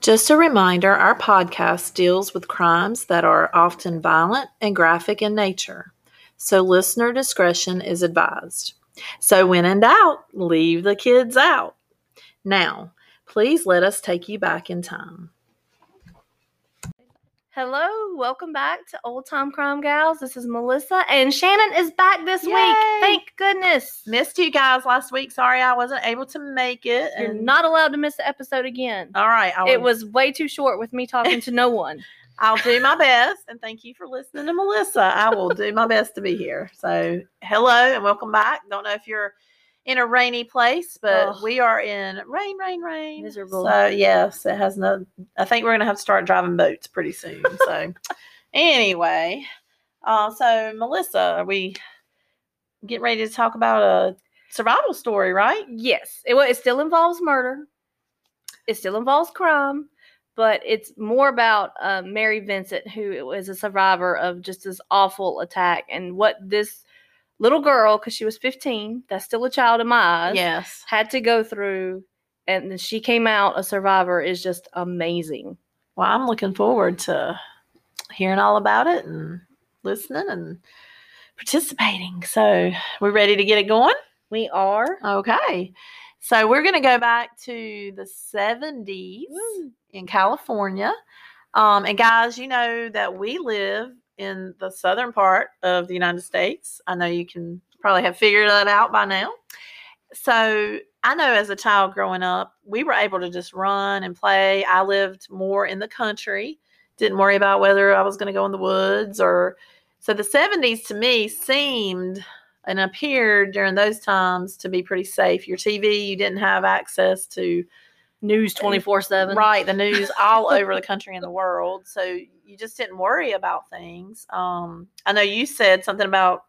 Just a reminder our podcast deals with crimes that are often violent and graphic in nature, so listener discretion is advised. So, when in doubt, leave the kids out. Now, please let us take you back in time. Hello, welcome back to Old Time Crime Gals. This is Melissa, and Shannon is back this Yay! week. Thank goodness. Missed you guys last week. Sorry I wasn't able to make it. You're and- not allowed to miss the episode again. All right. I'll, It was way too short with me talking to no one. I'll do my best. And thank you for listening to Melissa. I will do my best to be here. So, hello and welcome back. Don't know if you're in a rainy place, but we are in rain, rain, rain. Miserable. So, yes, it has no, I think we're to have to start driving boats pretty soon. So, anyway, uh, so Melissa, are we getting ready to talk about a survival story, right? Yes, it, wa- it still involves murder. It still involves crime, but it's more about uh, Mary Vincent, who was a survivor of just this awful attack, and what this little girl, because she was 15, that's still a child in my eyes, Yes. had to go through, and then she came out a survivor is just amazing. Well, I'm looking forward to hearing all about it and listening and participating. So, we're ready to get it going? We are. Okay. So, we're going to go back to the 70s in California. Um, and, guys, you know that we live in the southern part of the United States. I know you can probably have figured that out by now. So, I know as a child growing up, we were able to just run and play. I lived more in the country, didn't worry about whether I was going to go in the woods or. So, the 70s to me seemed and appeared during those times to be pretty safe. Your TV, you didn't have access to News 24 7. right the news all over the country and the world, so you just didn't worry about things. Um, I know you said something about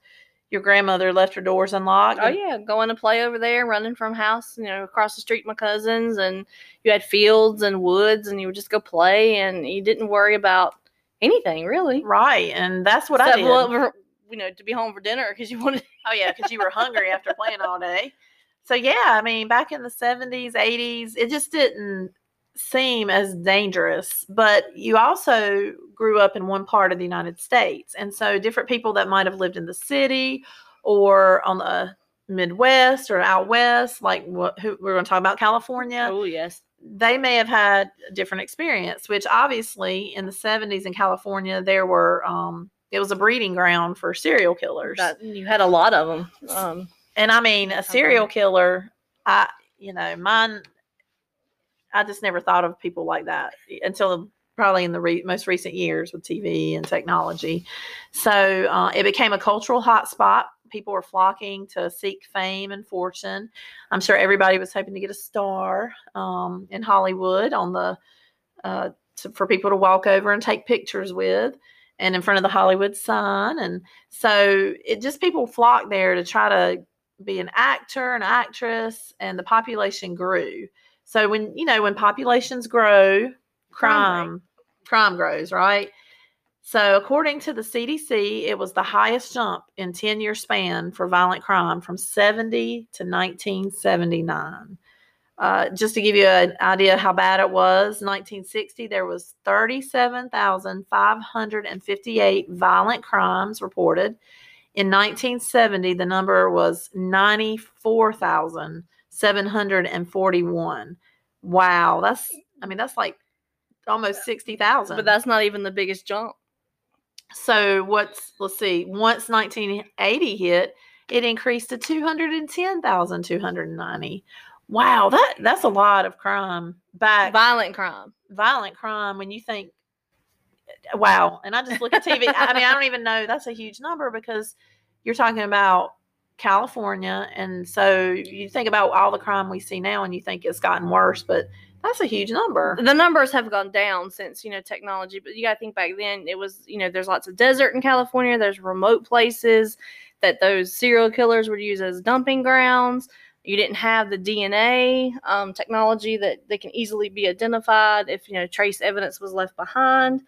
your grandmother left her doors unlocked. Oh yeah, going to play over there, running from house, you know, across the street, my cousins, and you had fields and woods, and you would just go play, and you didn't worry about anything really. right, and that's what I Except, did. well, you know, to be home for dinner because you wanted. Oh yeah, because you were hungry after playing all day. So yeah, I mean, back in the seventies, eighties, it just didn't seem as dangerous. But you also grew up in one part of the United States, and so different people that might have lived in the city or on the Midwest or out west, like what who, we're going to talk about California Oh yes, they may have had a different experience, which obviously in the 70s in California, there were, um, it was a breeding ground for serial killers. that, you had a lot of them. Um, and I mean, a serial killer, I, you know, mine, I just never thought of people like that until probably in the re- most recent years with TV and technology. So uh, it became a cultural hotspot. People were flocking to seek fame and fortune. I'm sure everybody was hoping to get a star um, in Hollywood on the uh, to, for people to walk over and take pictures with, and in front of the Hollywood sign. And so it just people flocked there to try to be an actor, an actress, and the population grew. So when you know when populations grow, Crime crime grows, right? So according to the CDC, it was the highest jump in 10 year span for violent crime from 70 to 1979. Uh, just to give you an idea how bad it was, 1960 there was 37,558 violent crimes reported. In 1970, the number was 94,741. Wow, that's I mean that's like almost 60,000. but that's not even the biggest jump. So what's let's see, once 1980 hit, it increased to 210,290. Wow, that that's a lot of crime back Violent crime. violent crime when you think wow, and I just look at TV. I mean, I don't even know that's a huge number because you're talking about California and so you think about all the crime we see now and you think it's gotten worse, but that's a huge number. the numbers have gone down since you know technology but you got to think back then it was you know there's lots of desert in california there's remote places that those serial killers would use as dumping grounds you didn't have the dna um, technology that they can easily be identified if you know trace evidence was left behind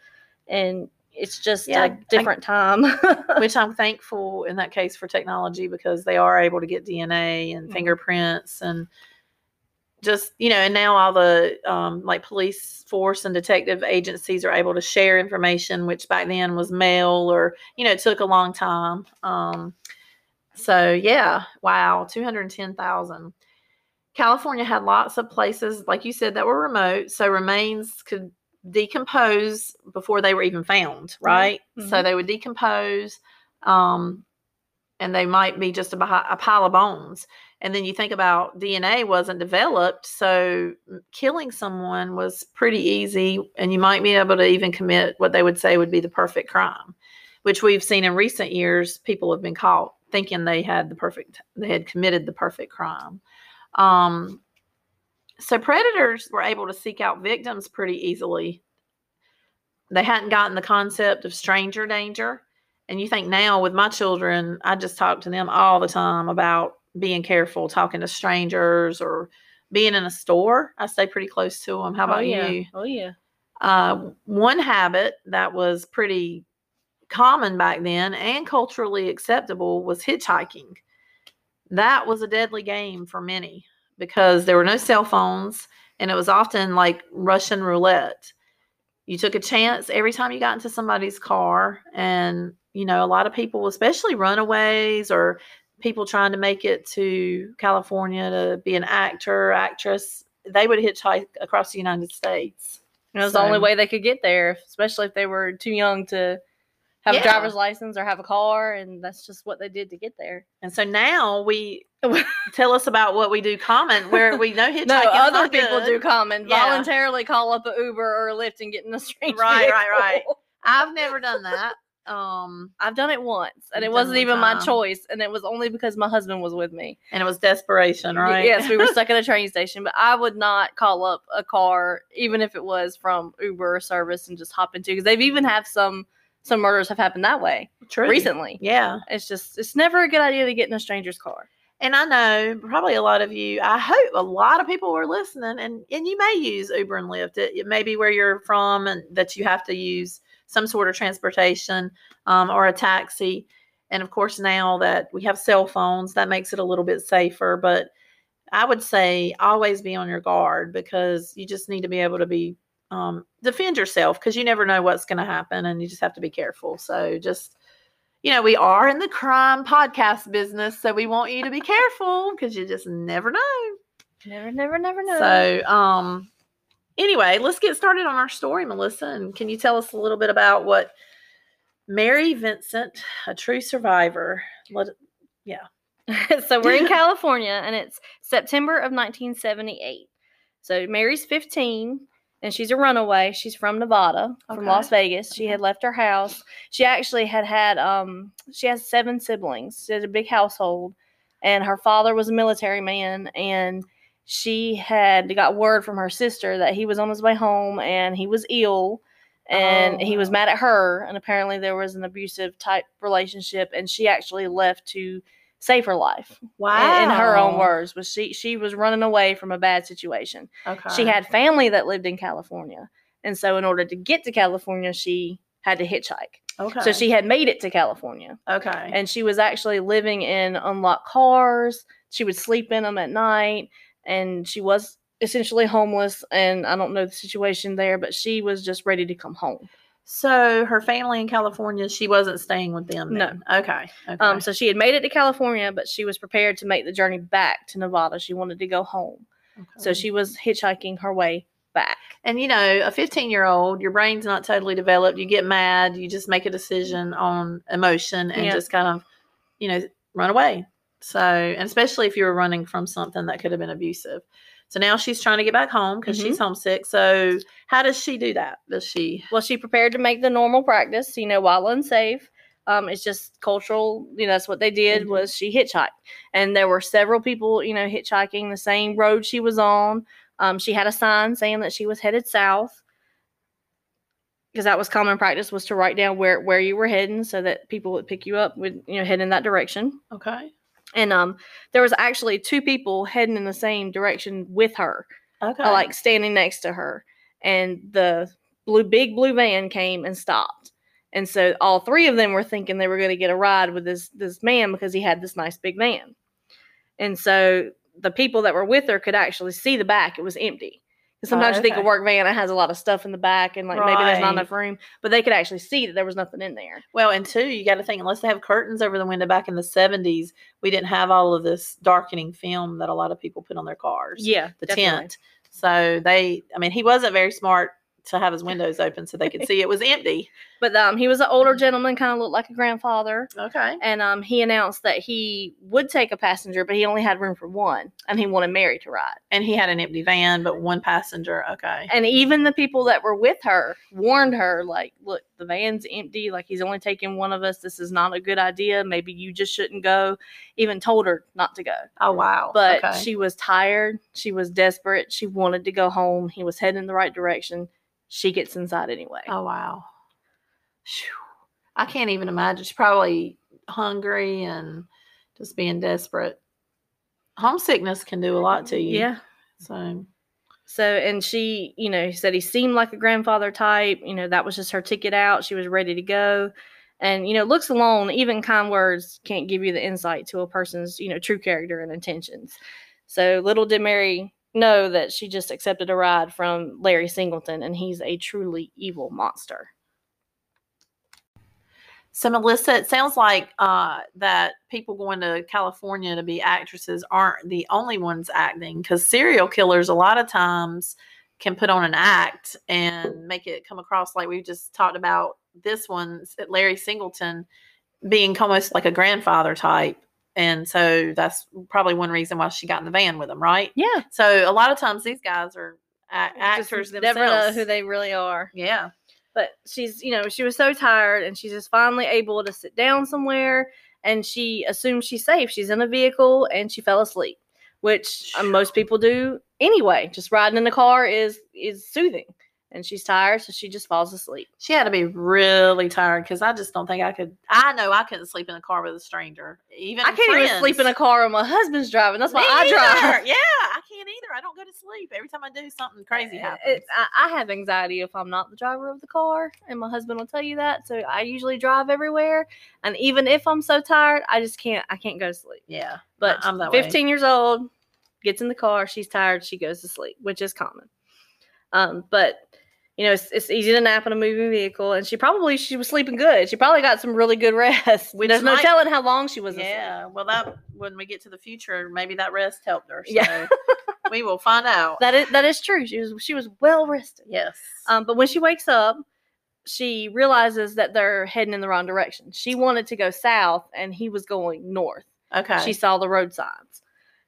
and it's just Yeah, I- a different time which I'm thankful in that case for technology because they are able to get DNA and Mhm. fingerprints and just you know, and now all the um, like police force and detective agencies are able to share information, which back then was mail or you know it took a long time. Um, so yeah, wow, two hundred ten thousand. California had lots of places, like you said, that were remote, so remains could decompose before they were even found, right? So Mhm. they would decompose, um, and they might be just a, a pile of bones. And then you think about DNA wasn't developed, so killing someone was pretty easy, and you might be able to even commit what they would say would be the perfect crime, which we've seen in recent years. People have been caught thinking they had the perfect, they had committed the perfect crime. Um, so predators were able to seek out victims pretty easily. They hadn't gotten the concept of stranger danger. And you think now with my children, I just talk to them all the time about being careful, talking to strangers or being in a store. I stay pretty close to them. How about oh, yeah. you? Oh yeah. Uh, one habit that was pretty common back then and culturally acceptable was hitchhiking. That was a deadly game for many because there were no cell phones and it was often like Russian roulette. You took a chance every time you got into somebody's car, and you know, a lot of people, especially runaways or people trying to make it to California to be an actor, actress, they would hitchhike across the United States. It was the only way they could get there, especially if they were too young to have Yeah. a driver's license or have a car, and that's just what they did to get there. And so now we tell us about what we do common where we know hitchhiking. no, other people do common Yeah. voluntarily call up an Uber or a Lyft and get in the street. Right, right, right. I've never done that. Um, I've done it once, and it wasn't even my choice, and it was only because my husband was with me. and it was desperation, right? Yes, we were stuck at a train station, but I would not call up a car, even if it was from Uber service, and just hop into because they've even have some some murders have happened that way True. recently. Yeah. It's just it's never a good idea to get in a stranger's car. And I know probably a lot of you, I hope a lot of people were listening and, and you may use Uber and Lyft. It, it may be where you're from and that you have to use some sort of transportation um, or a taxi. And of course, now that we have cell phones, that makes it a little bit safer. But I would say always be on your guard because you just need to be able to be um, defend yourself because you never know what's going to happen and you just have to be careful. So just you know, we are in the crime podcast business, so we want you to be careful because you just never know. Never, never, never know. So, um, anyway, let's get started on our story, Melissa. And can you tell us a little bit about what Mary Vincent, a true survivor, let yeah. so we're in California and it's September of 1978. So Mary's 15 and she's a runaway. She's from Nevada, from Las Vegas. She had left her house. She actually had had um she has seven siblings. She had a big household and her father was a military man and she had got word from her sister that he was on his way home and he was ill and Oh, he was mad at her and apparently there was an abusive type relationship and she actually left to save her life wow in, in her own words was she she was running away from a bad situation Okay. she had family that lived in california and so in order to get to california she had to hitchhike okay. so she had made it to california okay. and she was actually living in unlocked cars she would sleep in them at night and she was essentially homeless and i don't know the situation there but she was just ready to come home so her family in California, she wasn't staying with them. No. Okay. Okay. um so she had made it to california but she was prepared to make the journey back to nevada she wanted to go home so she was hitchhiking her way back And you know, a 15 year old, your brain's not totally developed. You get mad, you just make a decision on emotion and Yeah. just kind of, you know, run away. So, and especially if you were running from something that could have been abusive. So now she's trying to get back home because she's homesick. So, how does she do that? Does she? Well, she prepared to make the normal practice, you know, while unsafe. Um, it's just cultural, you know, that's what they did Mhm. was she hitchhiked. And there were several people, you know, hitchhiking the same road she was on. Um, she had a sign saying that she was headed south. Because that was common practice was to write down where, where you were heading so that people would pick you up with, you know, head in that direction. Okay. And um there was actually two people heading in the same direction with her Okay. uh, like standing next to her and the blue big blue van came and stopped and so all three of them were thinking they were going to get a ride with this this man because he had this nice big van and so the people that were with her could actually see the back. It was empty. Sometimes you think a oh, work van it has a lot of stuff in the back and like maybe there's not enough room, but they could actually see that there was nothing in there. Well, and two, you got to think unless they have curtains over the window back in the 70s, we didn't have all of this darkening film that a lot of people put on their cars. Yeah, the definitely. tent. So they, I mean, he wasn't very smart to have his windows open so they could see it was empty. But um, he was an older gentleman, kind of looked like a grandfather. Okay. And um, he announced that he would take a passenger, but he only had room for one, and he wanted Mary to ride. And he had an empty van, but one passenger. Okay. And even the people that were with her warned her, like, look, the van's empty. Like, he's only taking one of us. This is not a good idea. Maybe you just shouldn't go. Even told her not to go. Oh, wow. But okay. she was tired. She was desperate. She wanted to go home. He was heading in the right direction. She gets inside anyway. Oh, wow. I can't even imagine. She's probably hungry and just being desperate. Homesickness can do a lot to you. Yeah. So, So, and she, you know, said he seemed like a grandfather type. You know, that was just her ticket out. She was ready to go. And, you know, looks alone, even kind words can't give you the insight to a person's, you know, true character and intentions. So, little did Mary know that she just accepted a ride from Larry Singleton, and he's a truly evil monster. So Melissa, it sounds like uh, that people going to California to be actresses aren't the only ones acting because serial killers a lot of times can put on an act and make it come across like we just talked about this one, Larry Singleton, being almost like a grandfather type. And so that's probably one reason why she got in the van with him, right? Yeah. So a lot of times these guys are a- actors never know who they really are. yeah. but she's you know she was so tired and she's just finally able to sit down somewhere and she assumes she's safe she's in a vehicle and she fell asleep which uh, most people do anyway just riding in the car is is soothing and she's tired so she just falls asleep She had to be really tired because I just don't think I could. I know I couldn't sleep in a car with a stranger. Even i can't even sleep in a car when my husband's driving that's why Me i drive either. Yeah, I can't either. I don't go to sleep. Every time I do, something crazy happens. It, I, I have anxiety if I'm not the driver of the car, and my husband will tell you that. So I usually drive everywhere, and even if I'm so tired, I just can't. I can't go to sleep. yeah, But I'm that way. 15 years old, gets in the car, she's tired, she goes to sleep, which is common. Um, but you know, it's, it's easy to nap in a moving vehicle, and she probably she was sleeping good. She probably got some really good rest. Which There's no telling how long she was asleep. yeah. Well, that when we get to the future, maybe that rest helped her. So Yeah. we will find out. That is that is true. She was she was well rested. yes. Um, but when she wakes up, she realizes that they're heading in the wrong direction. She wanted to go south, and he was going north. okay. she saw the road signs.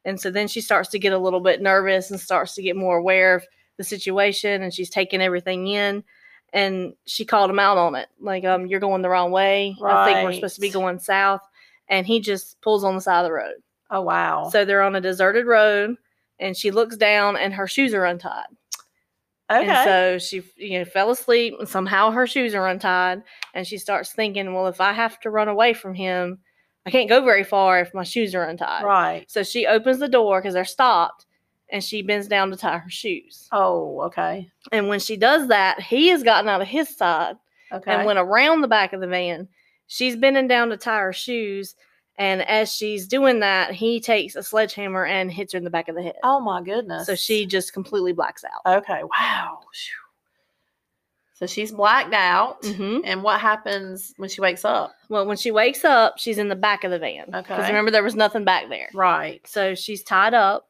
And so then she starts to get a little bit nervous and starts to get more aware of the situation and she's taking everything in. And she called him out on it. Like, um, you're going the wrong way. I think we're supposed to be going south. And he just pulls on the side of the road. oh wow. So they're on a deserted road and she looks down and her shoes are untied. okay. And so she, you know, fell asleep and somehow her shoes are untied. And she starts thinking, well, if I have to run away from him, I can't go very far if my shoes are untied. right. So she opens the door because they're stopped and she bends down to tie her shoes. Oh, okay. And when she does that, he has gotten out of his side Okay. and went around the back of the van. She's bending down to tie her shoes. And as she's doing that, he takes a sledgehammer and hits her in the back of the head. oh my goodness. So she just completely blacks out. Okay. Wow. So she's blacked out. hmm And what happens when she wakes up? Well, when she wakes up, she's in the back of the van. Okay. Because remember, there was nothing back there. Right. So she's tied up.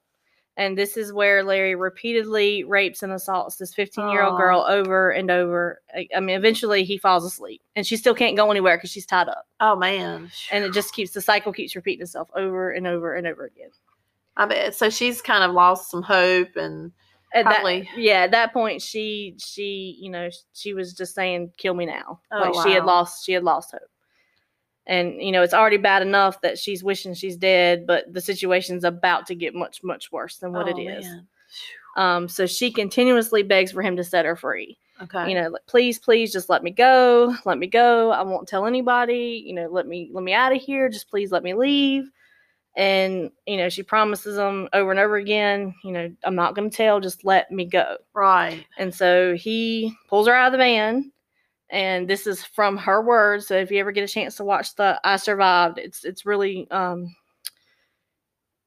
And this is where Larry repeatedly rapes and assaults this 15 year old girl over and over. I I mean, eventually he falls asleep and she still can't go anywhere because she's tied up. Oh man. And it just keeps the cycle keeps repeating itself over and over and over again. I bet. So she's kind of lost some hope and At that, Probably. yeah, at that point, she she you know she was just saying, "Kill me now." Oh, like she had lost she had lost hope. And you know it's already bad enough that she's wishing she's dead, but the situation's about to get much much worse than what oh, it is. man. Um, so she continuously begs for him to set her free. Okay. You know, like, please, please, just let me go. Let me go. I won't tell anybody. You know, let me let me out of here. Just please let me leave. And you know, she promises him over and over again. You know, I'm not going to tell. Just let me go. right. And so he pulls her out of the van. And this is from her words. So if you ever get a chance to watch the I Survived, it's it's really um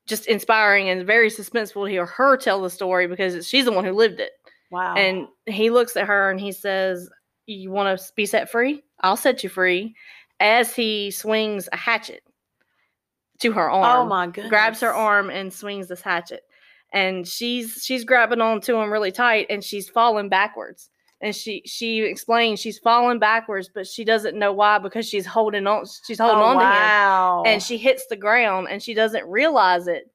just inspiring and very suspenseful to hear her tell the story because she's the one who lived it. Wow. And he looks at her and he says, You want to be set free? I'll set you free. As he swings a hatchet to her arm, oh my goodness. grabs her arm and swings this hatchet. And she's she's grabbing onto him really tight and she's falling backwards. And she she explains she's falling backwards, but she doesn't know why because she's holding on she's holding oh, on to him and she hits the ground and she doesn't realize it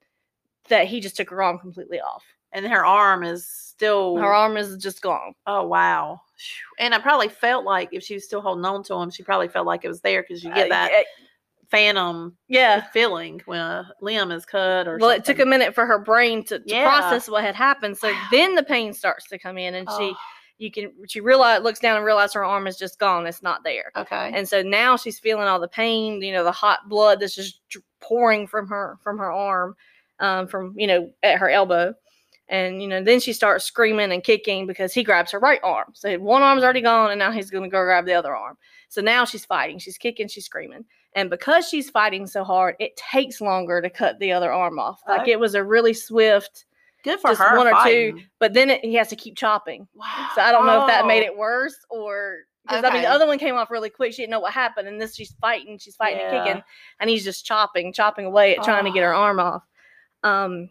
that he just took her arm completely off. and her arm is still Her arm is just gone. Oh wow. And I probably felt like if she was still holding on to him, she probably felt like it was there because you get Uh, that y- phantom yeah. feeling when a limb is cut or Well, it took a minute for her brain to, to Yeah. process what had happened. So Wow. then the pain starts to come in, and she, Oh, you can, she realize, looks down and realizes her arm is just gone. It's not there. okay. And so now she's feeling all the pain, you know, the hot blood that's just pouring from her from her arm, um, from you know at her elbow, and you know then she starts screaming and kicking because he grabs her right arm. So one arm's already gone, and now he's going to go grab the other arm. So now she's fighting, she's kicking, she's screaming, and because she's fighting so hard, it takes longer to cut the other arm off. Like Okay. it was a really swift, Good for just her. one or two, but then it, he has to keep chopping. Wow. So I don't know if that made Oh, it worse or because I mean the other one came off really quick. She didn't know what happened, and this she's fighting, she's fighting and kicking, and he's just chopping, chopping away at trying to get her Oh. arm off. Um,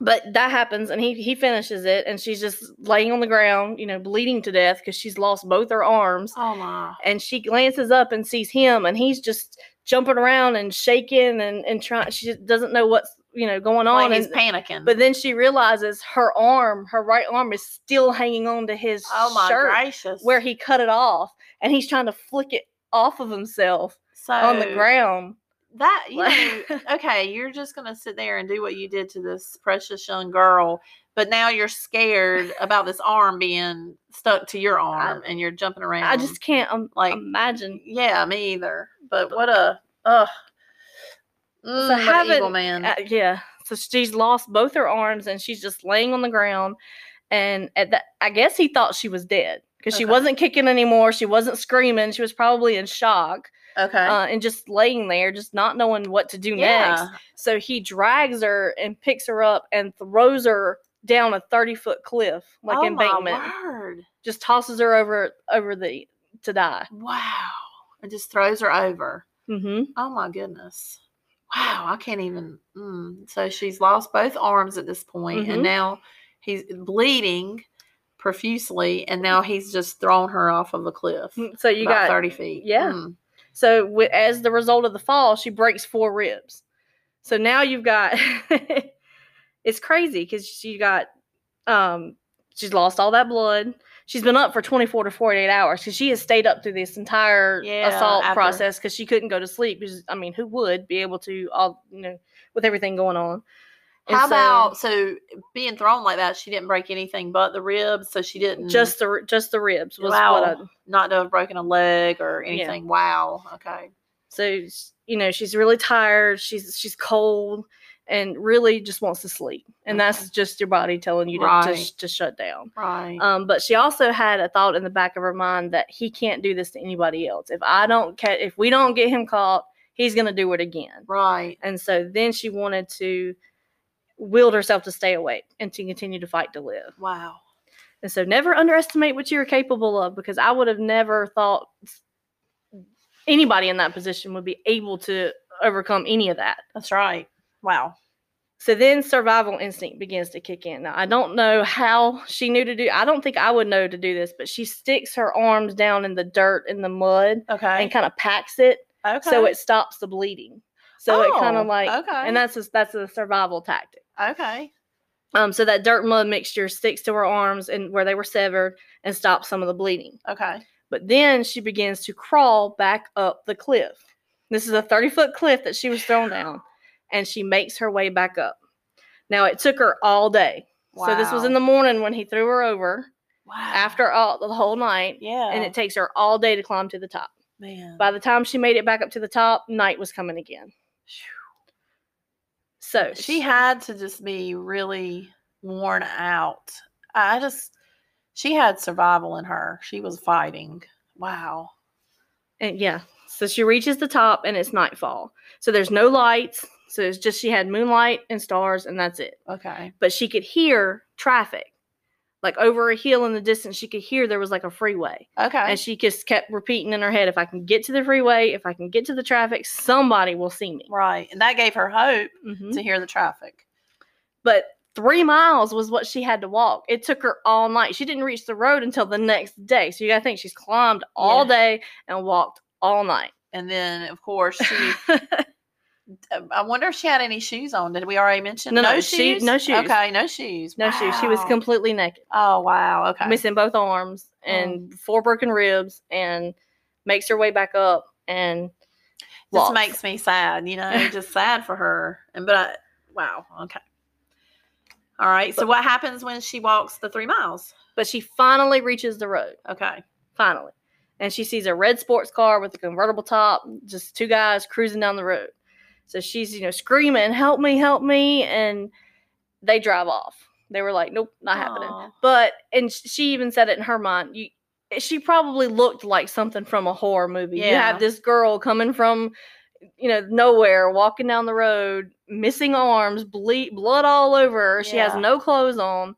but that happens, and he he finishes it, and she's just laying on the ground, you know, bleeding to death because she's lost both her arms. Oh my. And she glances up and sees him, and he's just jumping around and shaking and and trying. She doesn't know what's you know going on. He's and- panicking. but then she realizes her arm, her right arm, is still hanging on to his oh my shirt gracious. where he cut it off, and he's trying to flick it off of himself so on the ground. That you know, okay, you're just gonna sit there and do what you did to this precious young girl, but now you're scared about this arm being stuck to your arm, and you're jumping around. I just can't um, like- imagine. yeah, me either. But what a ugh. Mm, a having- evil man. Uh, yeah, so she's lost both her arms, and she's just laying on the ground. And at that, I guess he thought she was dead because she wasn't kicking anymore. She wasn't screaming. She was probably in shock okay. uh, and just laying there, just not knowing what to do next. yeah. So he drags her and picks her up and throws her down a 30 foot cliff, like oh embankment. My word. Just tosses her over over the to die. Wow. And just throws her over. Mm-hmm. Oh my goodness. Wow, I can't even. Mm. So she's lost both arms at this point, Mhm. and now he's bleeding profusely, and now he's just thrown her off of a cliff. So you got thirty feet. yeah. Mm. so as the result of the fall, she breaks four ribs. So now you've got it's crazy because she got um she's lost all that blood. She's been up for 24 to 48 hours because she has stayed up through this entire Yeah, assault after- process because she couldn't go to sleep. Because I mean, who would be able to all you know with everything going on? And How so- about so being thrown like that? She didn't break anything but the ribs, so she didn't just the just the ribs was Wow. what I, not to have broken a leg or anything. Wow. Okay. so you know she's really tired she's she's cold and really just wants to sleep and that's just your body telling you to, to, Right. to shut down Right. um, but she also had a thought in the back of her mind that he can't do this to anybody else if i don't catch if we don't get him caught he's going to do it again right. and so then she wanted to willed herself to stay awake and to continue to fight to live Wow. and so never underestimate what you're capable of because I would have never thought anybody in that position would be able to overcome any of that. That's right. Wow. So then survival instinct begins to kick in. Now, I don't know how she knew to do I don't think I would know to do this, but she sticks her arms down in the dirt in the mud Okay. and kind of packs it okay. so it stops the bleeding. So it kind Oh, of like okay. and that's a, that's a survival tactic. okay. Um, so that dirt mud mixture sticks to her arms and where they were severed and stops some of the bleeding. Okay. But then she begins to crawl back up the cliff. This is a 30 foot cliff that she was thrown down, and she makes her way back up. Now, it took her all day. Wow. So, this was in the morning when he threw her over Wow. after all the whole night, Yeah. and it takes her all day to climb to the top. man. By the time she made it back up to the top, night was coming again. So, she had to just be really worn out. I just she had survival in her. She was fighting. Wow. And yeah, so she reaches the top and it's nightfall. So there's no lights, So it's just she had moonlight and stars, and that's it. Okay. But she could hear traffic. Like over a hill in the distance, she could hear there was like a freeway. Okay. And she just kept repeating in her head, if I can get to the freeway, if I can get to the traffic, somebody will see me. right. And that gave her hope Mhm. to hear the traffic. But three miles was what she had to walk. It took her all night. She didn't reach the road until the next day. So you gotta think she's climbed all Yeah. day and walked all night. And then, of course, she. I wonder if she had any shoes on. Did we already mention No, no, shoes? she- no shoes. Okay, no shoes. no shoes. She was completely naked, Oh wow. Okay. missing both arms and mm. four broken ribs, and makes her way back up and This walks. makes me sad. You know, just sad for her. And but I, wow. Okay. All right. So what happens when she walks the three miles? But she finally reaches the road. Okay. finally. And she sees a red sports car with a convertible top, just two guys cruising down the road. So she's, you know, screaming, help me, help me. And they drive off. They were like, nope, not happening. But, and she even said it in her mind. You, she probably looked like something from a horror movie. You have this girl coming from, you know, nowhere, walking down the road, missing arms, ble- blood all over her. She has no clothes on.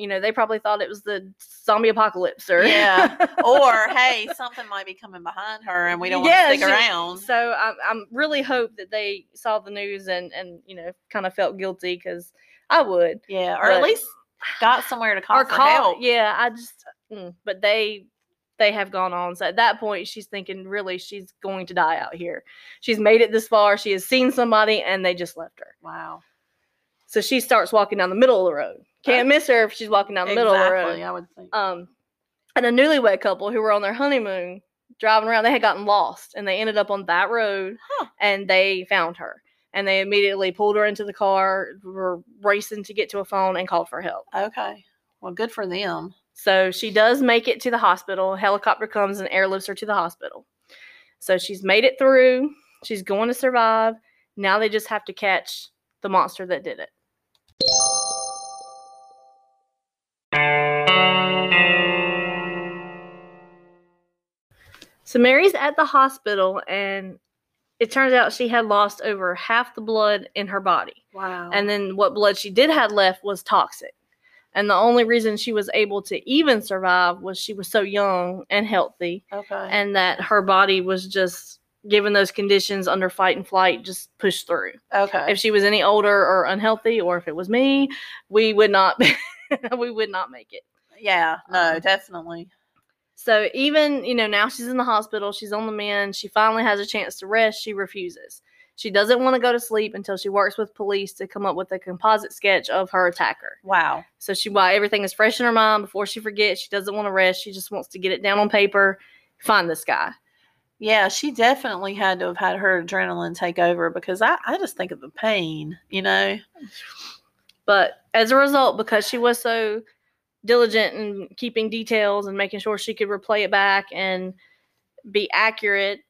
You know, they probably thought it was the zombie apocalypse or Yeah. Or hey, something might be coming behind her, and we don't want to stick she- around. So I, I'm really hope that they saw the news and and you know kind of felt guilty because I would yeah, or at least got somewhere to call or for call help. yeah I just mm, but they they have gone on so at that point she's thinking really she's going to die out here she's made it this far she has seen somebody and they just left her Wow. So she starts walking down the middle of the road can't miss her if she's walking down the middle of the road Exactly. I would think. um, and a newlywed couple who were on their honeymoon driving around. They had gotten lost and they ended up on that road Huh. and they found her. And they immediately pulled her into the car, were racing to get to a phone and called for help. okay. Well, good for them. So she does make it to the hospital. Helicopter comes and airlifts her to the hospital. So she's made it through. She's going to survive. Now they just have to catch the monster that did it. So Mary's at the hospital and it turns out she had lost over half the blood in her body. Wow. And then what blood she did have left was toxic. And the only reason she was able to even survive was she was so young and healthy okay. and that her body was just given those conditions under fight and flight just pushed through. okay. If she was any older or unhealthy or if it was me, we would not we would not make it. yeah. No, Um, definitely. So even, you know, now she's in the hospital, she's on the mend, she finally has a chance to rest, she refuses. She doesn't want to go to sleep until she works with police to come up with a composite sketch of her attacker. Wow. So she while everything is fresh in her mind before she forgets, she doesn't want to rest, she just wants to get it down on paper, find this guy. Yeah, she definitely had to have had her adrenaline take over because I, I just think of the pain, you know? But as a result, because she was so diligent in keeping details and making sure she could replay it back and be accurate,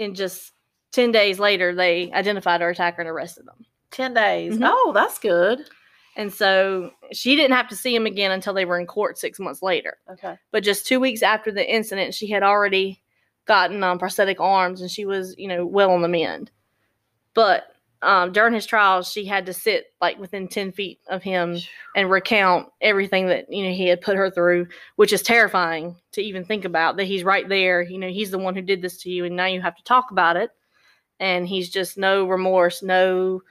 And just 10 days later, they identified her attacker and arrested them. 10 days. Mhm. Oh, that's good. And so she didn't have to see him again until they were in court six months later. Okay. But just two weeks after the incident, she had already gotten um, prosthetic arms and she was, you know, well on the mend. But um, during his trial, she had to sit like within 10 feet of him and recount everything that, you know, he had put her through, which is terrifying to even think about that he's right there. You know, he's the one who did this to you and now you have to talk about it. And he's just no remorse, no,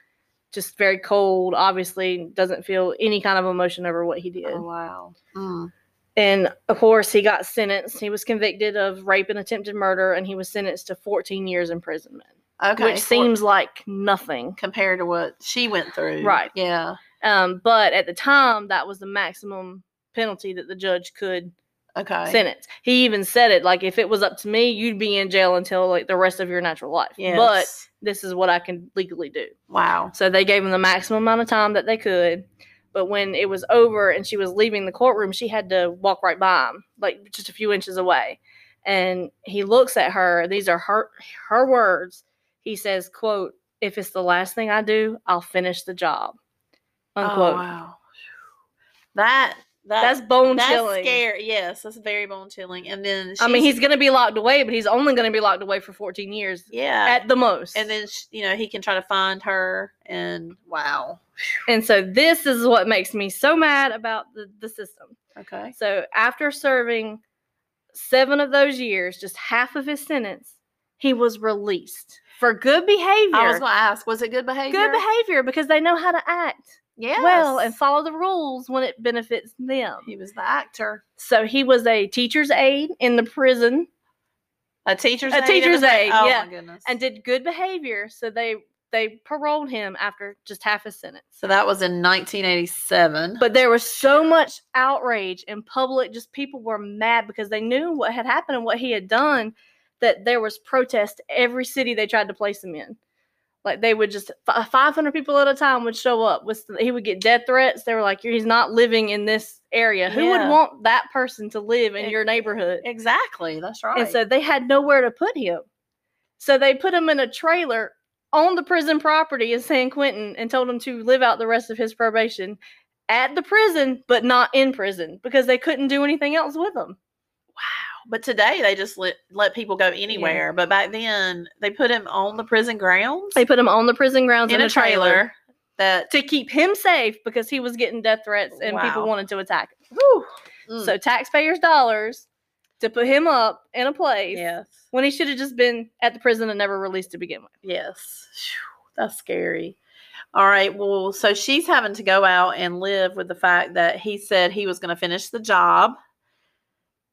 just very cold, obviously doesn't feel any kind of emotion over what he did. Oh, wow. Mm. And of course, he got sentenced. He was convicted of rape and attempted murder, and he was sentenced to 14 years imprisonment, Okay. which seems like nothing. compared to what she went through. Right. Yeah. Um, but at the time, that was the maximum penalty that the judge could Okay. sentence. He even said it like, if it was up to me, you'd be in jail until like the rest of your natural life. Yes. But this is what I can legally do. wow. So they gave him the maximum amount of time that they could. But when it was over and she was leaving the courtroom, she had to walk right by him, like just a few inches away. And he looks at her. These are her her words. He says, "quote If it's the last thing I do, I'll finish the job." Oh, unquote. Oh, wow. That that, That's bone that's chilling. scary. Yes, that's very bone chilling. And then I mean, he's going to be locked away, but he's only going to be locked away for 14 years yeah. at the most. and then you know he can try to find her, and wow. and so this is what makes me so mad about the, the system. Okay. So after serving seven of those years, just half of his sentence, he was released for good behavior. I was going to ask, was it good behavior? good behavior because they know how to act Yeah. well and follow the rules when it benefits them. He was the actor. So he was a teacher's aide in the prison A teacher's A aide. teacher's aide, Oh yeah. my goodness. and did good behavior. So they they paroled him after just half a sentence. so that was in 1987. But there was so much outrage in public, just people were mad because they knew what had happened and what he had done, that there was protest every city they tried to place him in. Like they would just 500 people at a time would show up. With he would get death threats. They were like, "He's not living in this area. Who would want that person to live in Ex- your neighborhood?" exactly. That's right. And so they had nowhere to put him. So they put him in a trailer on the prison property in San Quentin and told him to live out the rest of his probation at the prison, but not in prison because they couldn't do anything else with him. But today they just let let people go anywhere. But back then they put him on the prison grounds They put him on the prison grounds in a trailer. That to keep him safe because he was getting death threats and people wanted to attack him. mm, So taxpayers' dollars to put him up in a place yes, when he should have just been at the prison and never released to begin with. yes, that's scary. All right, well, so she's having to go out and live with the fact that he said he was going to finish the job,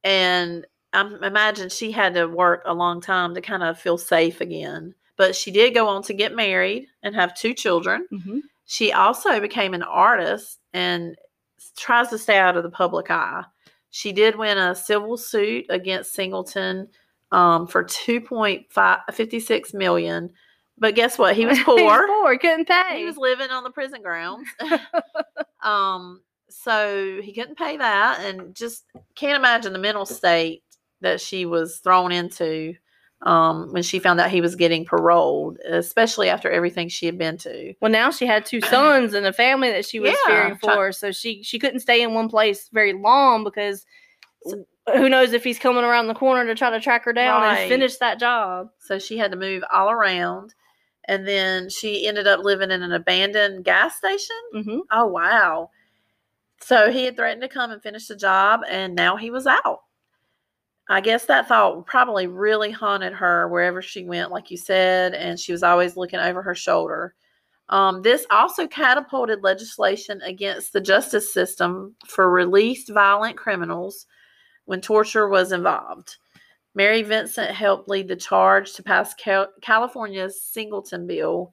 and I imagine she had to work a long time to kind of feel safe again. But she did go on to get married and have two children. Mm-hmm. She also became an artist and tries to stay out of the public eye. She did win a civil suit against Singleton um, for 2.56 million. But guess what? He was he poor. was poor. He couldn't pay. he was living on the prison grounds. um, so he couldn't pay that and just can't imagine the mental state that she was thrown into um, when she found out he was getting paroled, especially after everything she had been to. Well, now she had two sons and a family that she was Yeah, fearing for, so she she couldn't stay in one place very long because who knows if he's coming around the corner to try to track her down Right. and finish that job. So she had to move all around. And then she ended up living in an abandoned gas station. hmm Oh, wow. So he had threatened to come and finish the job, and now he was out. I guess that thought probably really haunted her wherever she went, like you said, and she was always looking over her shoulder. Um, this also catapulted legislation against the justice system for released violent criminals when torture was involved. Mary Vincent helped lead the charge to pass Cal- California's Singleton Bill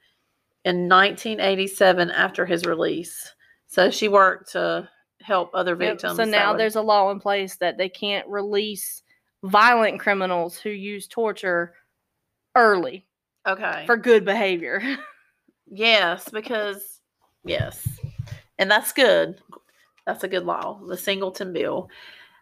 in 1987 after his release. So she worked to help other Yep, victims. So now there's a law in place that they can't release violent criminals who use torture early okay. for good behavior. yes, because yes, and that's good. That's a good law, the Singleton Bill.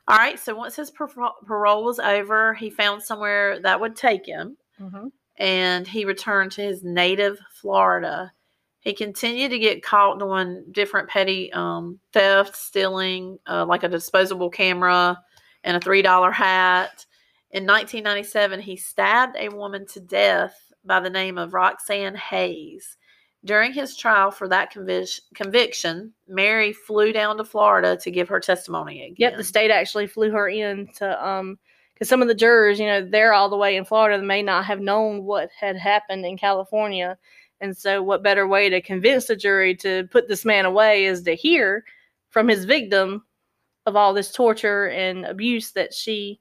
All right. So once his parole was over, he found somewhere that would take him. mm-hmm. and he returned to his native Florida. He continued to get caught doing different petty um, theft, stealing uh, like a disposable camera and a $3 hat. In 1997, he stabbed a woman to death by the name of Roxanne Hayes. During his trial for that convic- conviction, Mary flew down to Florida to give her testimony again. Yep, the state actually flew her in to um because some of the jurors, you know, they're all the way in Florida, they may not have known what had happened in California. And so what better way to convince the jury to put this man away is to hear from his victim of all this torture and abuse that she,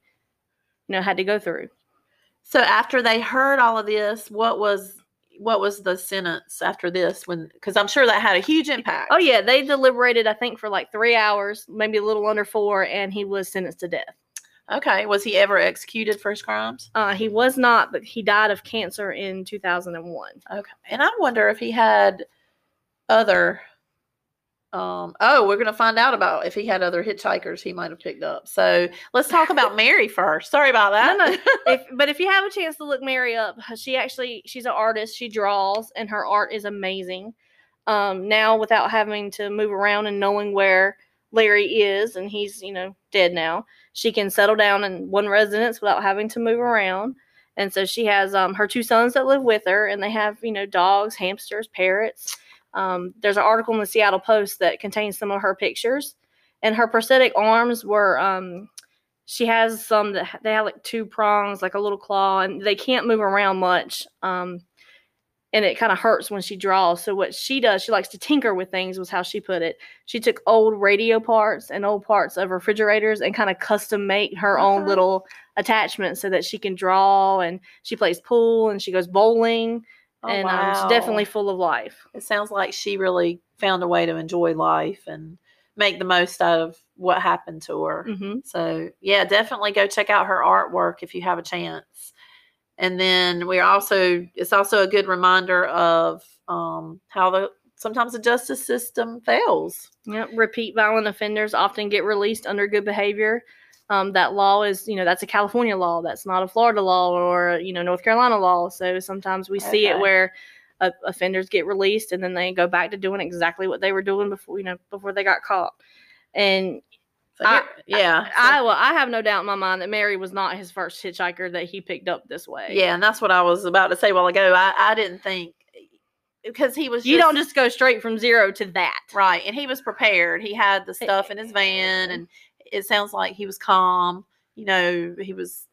you know, had to go through. So after they heard all of this, what was what was the sentence after this? When because I'm sure that had a huge impact. Oh yeah, they deliberated I think for like 3 hours, maybe a little under 4 and he was sentenced to death. Okay. Was he ever executed for his crimes? Uh, he was not, but he died of cancer in 2001. Okay. And I wonder if he had other. Um. Oh, we're gonna find out about if he had other hitchhikers he might have picked up. So let's talk about Mary first. Sorry about that. No, no. if, but if you have a chance to look Mary up, she actually she's an artist. She draws, and her art is amazing. Um, now without having to move around and knowing where Larry is, and he's, you know, dead now, she can settle down in one residence without having to move around. And so she has um, her two sons that live with her, and they have, you know, dogs, hamsters, parrots. Um, there's an article in the Seattle Post that contains some of her pictures. And her prosthetic arms were, um, she has some that they have like two prongs, like a little claw, and they can't move around much. Um, and it kind of hurts when she draws. So what she does, she likes to tinker with things, was how she put it. She took old radio parts and old parts of refrigerators and kind of custom make her own little attachments so that she can draw. And she plays pool and she goes bowling, Oh, and um, wow. she's definitely full of life. It sounds like she really found a way to enjoy life and make the most out of what happened to her. hmm So, yeah, definitely go check out her artwork if you have a chance. And then we're also, it's also a good reminder of um, how the sometimes the justice system fails. Yep. Repeat violent offenders often get released under good behavior. Um, that law is, you know, that's a California law. That's not a Florida law or, you know, North Carolina law. So sometimes we see it where uh, offenders get released and then they go back to doing exactly what they were doing before, you know, before they got caught. And So I- here- yeah. so- I, well, I have no doubt in my mind that Mary was not his first hitchhiker that he picked up this way. yeah, and that's what I was about to say a while ago. I, I didn't think because he was You don't just go straight from zero to that. Right. And he was prepared. He had the stuff in his van and it sounds like he was calm. You know, he was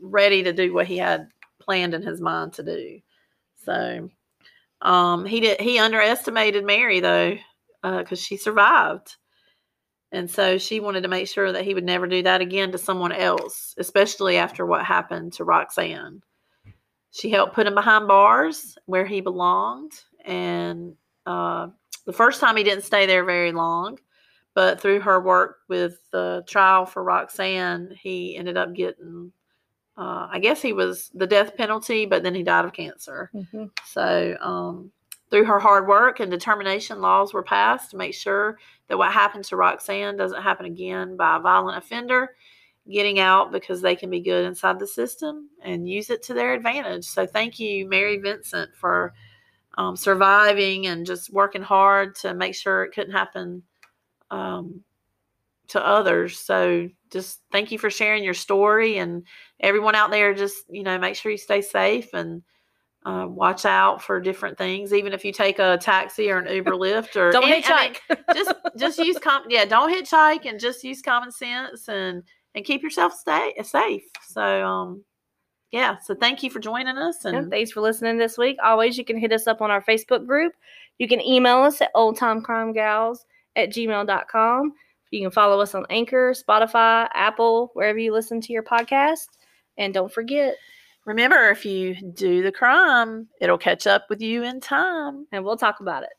ready to do what he had planned in his mind to do. So um he did he underestimated Mary though, because she survived. And so she wanted to make sure that he would never do that again to someone else, especially after what happened to Roxanne. She helped put him behind bars where he belonged. And uh, the first time he didn't stay there very long, but through her work with the trial for Roxanne, he ended up getting, uh, I guess he was the death penalty, but then he died of cancer. Mhm. So, um, through her hard work and determination, laws were passed to make sure that what happened to Roxanne doesn't happen again by a violent offender getting out because they can be good inside the system and use it to their advantage. So, thank you, Mary Vincent, for um, surviving and just working hard to make sure it couldn't happen um, to others. So, just thank you for sharing your story and everyone out there. Just you know, make sure you stay safe and uh, watch out for different things. Even if you take a taxi or an Uber Lyft or Don't any- I mean, just just use com yeah don't hitchhike and just use common sense and and keep yourself stay safe so um yeah so thank you for joining us Yeah, and thanks for listening this week. Always, you can hit us up on our Facebook group. You can email us at oldtimecrimegals at gmail.com. You can follow us on Anchor, Spotify, Apple, wherever you listen to your podcast. And don't forget, remember if you do the crime it'll catch up with you in time and we'll talk about it.